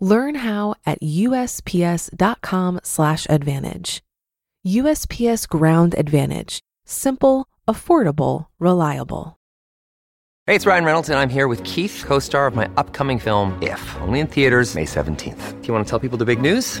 Learn how at usps.com/advantage. USPS Ground Advantage: simple, affordable, reliable. Hey, it's Ryan Reynolds and I'm here with Keith, co-star of my upcoming film If, only in theaters May 17th. Do you want to tell people the big news?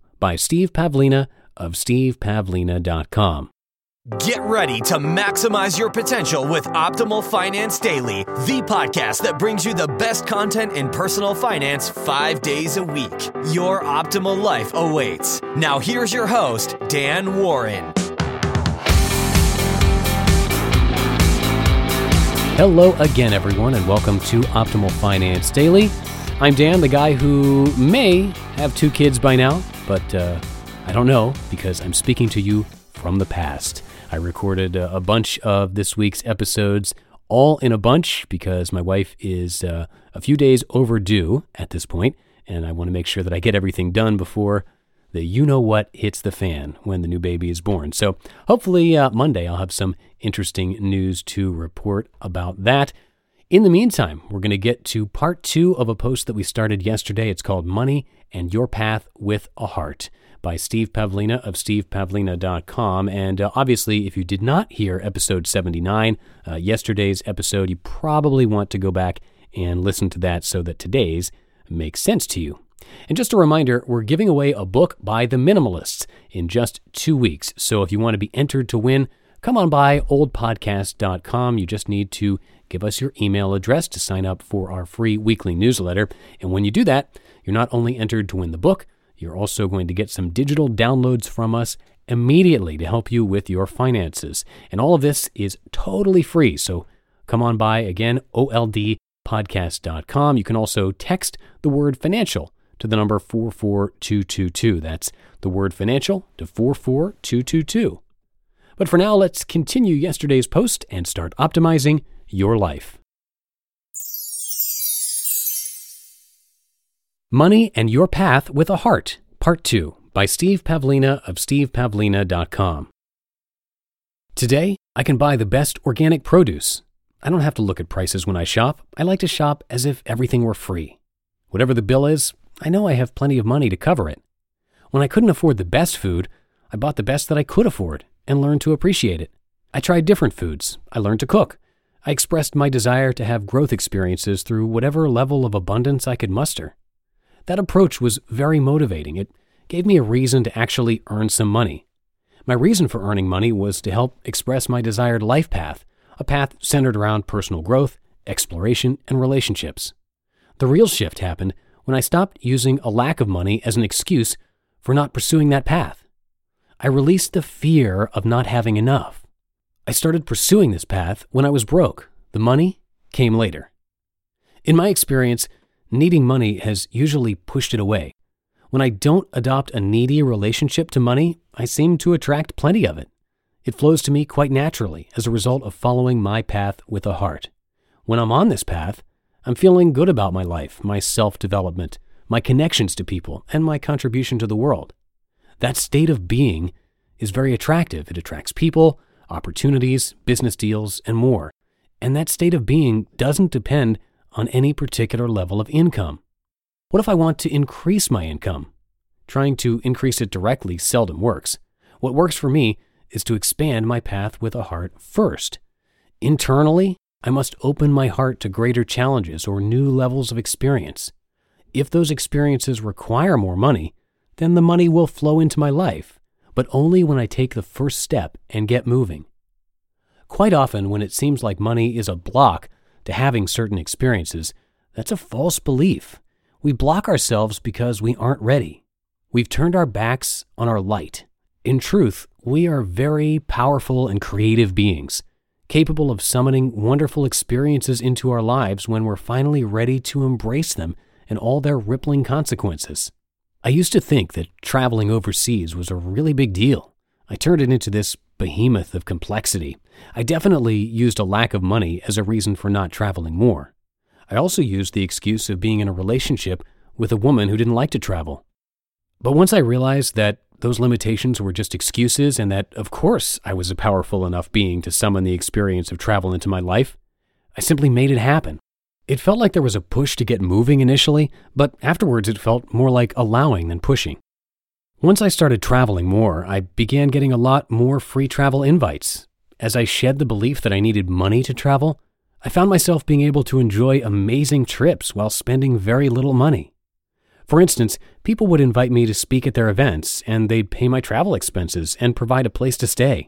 by Steve Pavlina of stevepavlina.com. Get ready to maximize your potential with Optimal Finance Daily, the podcast that brings you the best content in personal finance five days a week. Your optimal life awaits. Now, here's your host, Dan Warren. Hello again, everyone, and welcome to Optimal Finance Daily. I'm Dan, the guy who may have two kids by now, but uh, I don't know because I'm speaking to you from the past. I recorded uh, a bunch of this week's episodes all in a bunch because my wife is uh, a few days overdue at this point, and I want to make sure that I get everything done before the you know what hits the fan when the new baby is born. So hopefully uh, Monday I'll have some interesting news to report about that. In the meantime, we're going to get to part two of a post that we started yesterday. It's called Money and Your Path with a Heart by Steve Pavlina of stevepavlina.com. And uh, obviously, if you did not hear episode 79, uh, yesterday's episode, you probably want to go back and listen to that so that today's makes sense to you. And just a reminder, we're giving away a book by the Minimalists in just two weeks. So if you want to be entered to win, come on by oldpodcast.com. You just need to give us your email address to sign up for our free weekly newsletter. And when you do that, you're not only entered to win the book, you're also going to get some digital downloads from us immediately to help you with your finances. And all of this is totally free. So come on by again, oldpodcast.com. You can also text the word financial to the number 44222. That's the word financial to 44222. But for now, let's continue yesterday's post and start optimizing your life. Money and Your Path with a Heart, Part 2 by Steve Pavlina of stevepavlina.com. Today, I can buy the best organic produce. I don't have to look at prices when I shop. I like to shop as if everything were free. Whatever the bill is, I know I have plenty of money to cover it. When I couldn't afford the best food, I bought the best that I could afford and learned to appreciate it. I tried different foods. I learned to cook. I expressed my desire to have growth experiences through whatever level of abundance I could muster. That approach was very motivating. It gave me a reason to actually earn some money. My reason for earning money was to help express my desired life path, a path centered around personal growth, exploration, and relationships. The real shift happened when I stopped using a lack of money as an excuse for not pursuing that path. I released the fear of not having enough. I started pursuing this path when I was broke. The money came later. In my experience, needing money has usually pushed it away. When I don't adopt a needy relationship to money, I seem to attract plenty of it. It flows to me quite naturally as a result of following my path with a heart. When I'm on this path, I'm feeling good about my life, my self development, my connections to people, and my contribution to the world. That state of being is very attractive. It attracts people, opportunities, business deals, and more. And that state of being doesn't depend on any particular level of income. What if I want to increase my income? Trying to increase it directly seldom works. What works for me is to expand my path with a heart first. Internally, I must open my heart to greater challenges or new levels of experience. If those experiences require more money, then the money will flow into my life, but only when I take the first step and get moving. Quite often, when it seems like money is a block to having certain experiences, that's a false belief. We block ourselves because we aren't ready. We've turned our backs on our light. In truth, we are very powerful and creative beings, capable of summoning wonderful experiences into our lives when we're finally ready to embrace them and all their rippling consequences. I used to think that traveling overseas was a really big deal. I turned it into this behemoth of complexity. I definitely used a lack of money as a reason for not traveling more. I also used the excuse of being in a relationship with a woman who didn't like to travel. But once I realized that those limitations were just excuses and that, of course, I was a powerful enough being to summon the experience of travel into my life, I simply made it happen. It felt like there was a push to get moving initially, but afterwards it felt more like allowing than pushing. Once I started traveling more, I began getting a lot more free travel invites. As I shed the belief that I needed money to travel, I found myself being able to enjoy amazing trips while spending very little money. For instance, people would invite me to speak at their events, and they'd pay my travel expenses and provide a place to stay.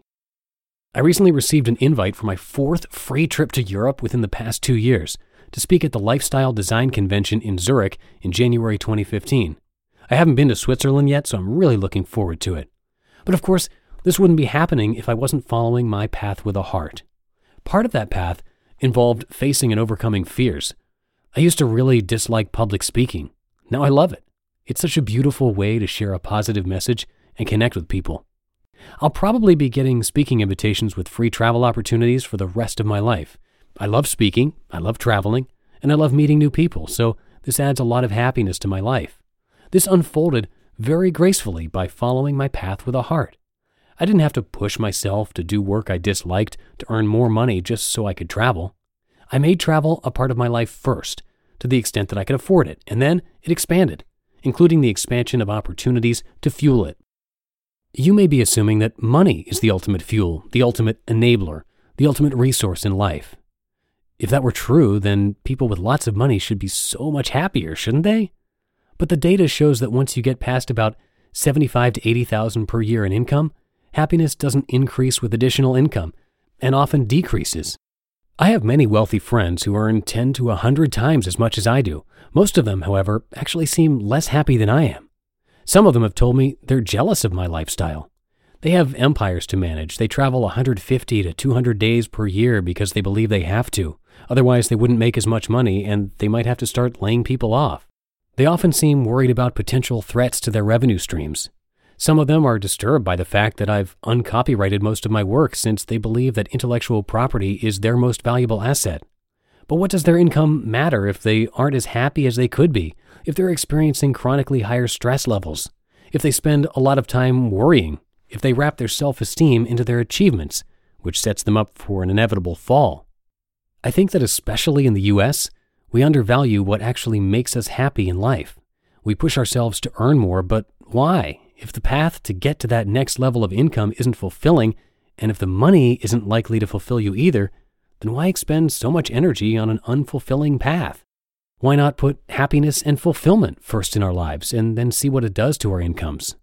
I recently received an invite for my fourth free trip to Europe within the past two years to speak at the Lifestyle Design Convention in Zurich in January 2015. I haven't been to Switzerland yet, so I'm really looking forward to it. But of course, this wouldn't be happening if I wasn't following my path with a heart. Part of that path involved facing and overcoming fears. I used to really dislike public speaking. Now I love it. It's such a beautiful way to share a positive message and connect with people. I'll probably be getting speaking invitations with free travel opportunities for the rest of my life. I love speaking, I love traveling, and I love meeting new people, so this adds a lot of happiness to my life. This unfolded very gracefully by following my path with a heart. I didn't have to push myself to do work I disliked to earn more money just so I could travel. I made travel a part of my life first, to the extent that I could afford it, and then it expanded, including the expansion of opportunities to fuel it. You may be assuming that money is the ultimate fuel, the ultimate enabler, the ultimate resource in life. If that were true, then people with lots of money should be so much happier, shouldn't they? But the data shows that once you get past about 75 to 80,000 per year in income, happiness doesn't increase with additional income and often decreases. I have many wealthy friends who earn 10 to 100 times as much as I do. Most of them, however, actually seem less happy than I am. Some of them have told me they're jealous of my lifestyle. They have empires to manage. They travel 150 to 200 days per year because they believe they have to. Otherwise, they wouldn't make as much money and they might have to start laying people off. They often seem worried about potential threats to their revenue streams. Some of them are disturbed by the fact that I've uncopyrighted most of my work since they believe that intellectual property is their most valuable asset. But what does their income matter if they aren't as happy as they could be, if they're experiencing chronically higher stress levels, if they spend a lot of time worrying, if they wrap their self esteem into their achievements, which sets them up for an inevitable fall? I think that especially in the US, we undervalue what actually makes us happy in life. We push ourselves to earn more, but why? If the path to get to that next level of income isn't fulfilling, and if the money isn't likely to fulfill you either, then why expend so much energy on an unfulfilling path? Why not put happiness and fulfillment first in our lives and then see what it does to our incomes?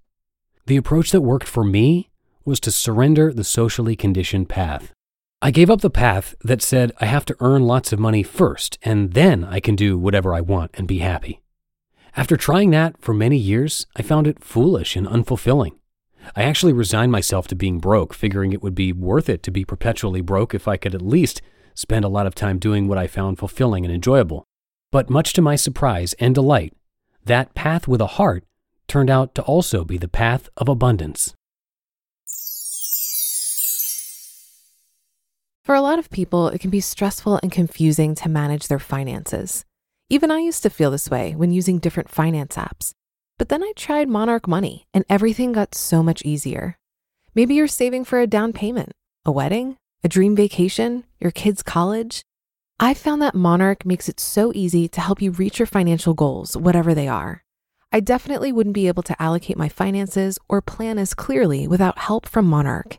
The approach that worked for me was to surrender the socially conditioned path. I gave up the path that said I have to earn lots of money first and then I can do whatever I want and be happy. After trying that for many years, I found it foolish and unfulfilling. I actually resigned myself to being broke, figuring it would be worth it to be perpetually broke if I could at least spend a lot of time doing what I found fulfilling and enjoyable. But much to my surprise and delight, that path with a heart turned out to also be the path of abundance. For a lot of people, it can be stressful and confusing to manage their finances. Even I used to feel this way when using different finance apps. But then I tried Monarch Money and everything got so much easier. Maybe you're saving for a down payment, a wedding, a dream vacation, your kids' college. I found that Monarch makes it so easy to help you reach your financial goals, whatever they are. I definitely wouldn't be able to allocate my finances or plan as clearly without help from Monarch.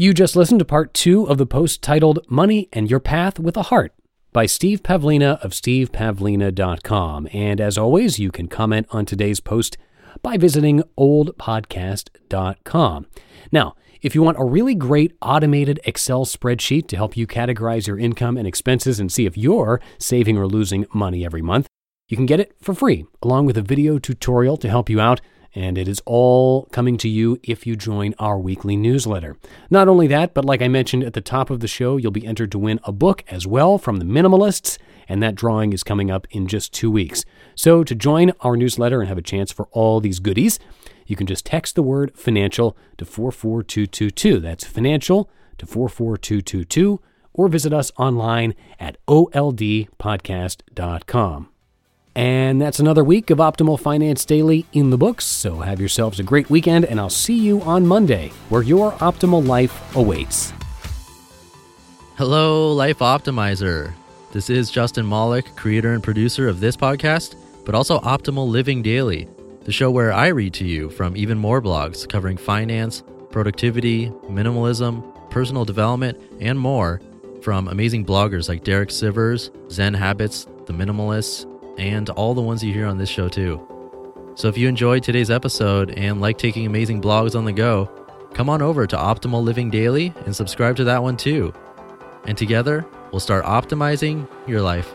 You just listened to part two of the post titled Money and Your Path with a Heart by Steve Pavlina of stevepavlina.com. And as always, you can comment on today's post by visiting oldpodcast.com. Now, if you want a really great automated Excel spreadsheet to help you categorize your income and expenses and see if you're saving or losing money every month, you can get it for free, along with a video tutorial to help you out and it is all coming to you if you join our weekly newsletter. Not only that, but like I mentioned at the top of the show, you'll be entered to win a book as well from the Minimalists, and that drawing is coming up in just two weeks. So to join our newsletter and have a chance for all these goodies, you can just text the word financial to 44222. That's financial to 44222, or visit us online at oldpodcast.com. And that's another week of Optimal Finance Daily in the books. So have yourselves a great weekend, and I'll see you on Monday, where your optimal life awaits. Hello, Life Optimizer. This is Justin Malik, creator and producer of this podcast, but also Optimal Living Daily, the show where I read to you from even more blogs covering finance, productivity, minimalism, personal development, and more from amazing bloggers like Derek Sivers, Zen Habits, The Minimalists, and all the ones you hear on this show, too. So if you enjoyed today's episode and like taking amazing blogs on the go, come on over to Optimal Living Daily and subscribe to that one too. And together, we'll start optimizing your life.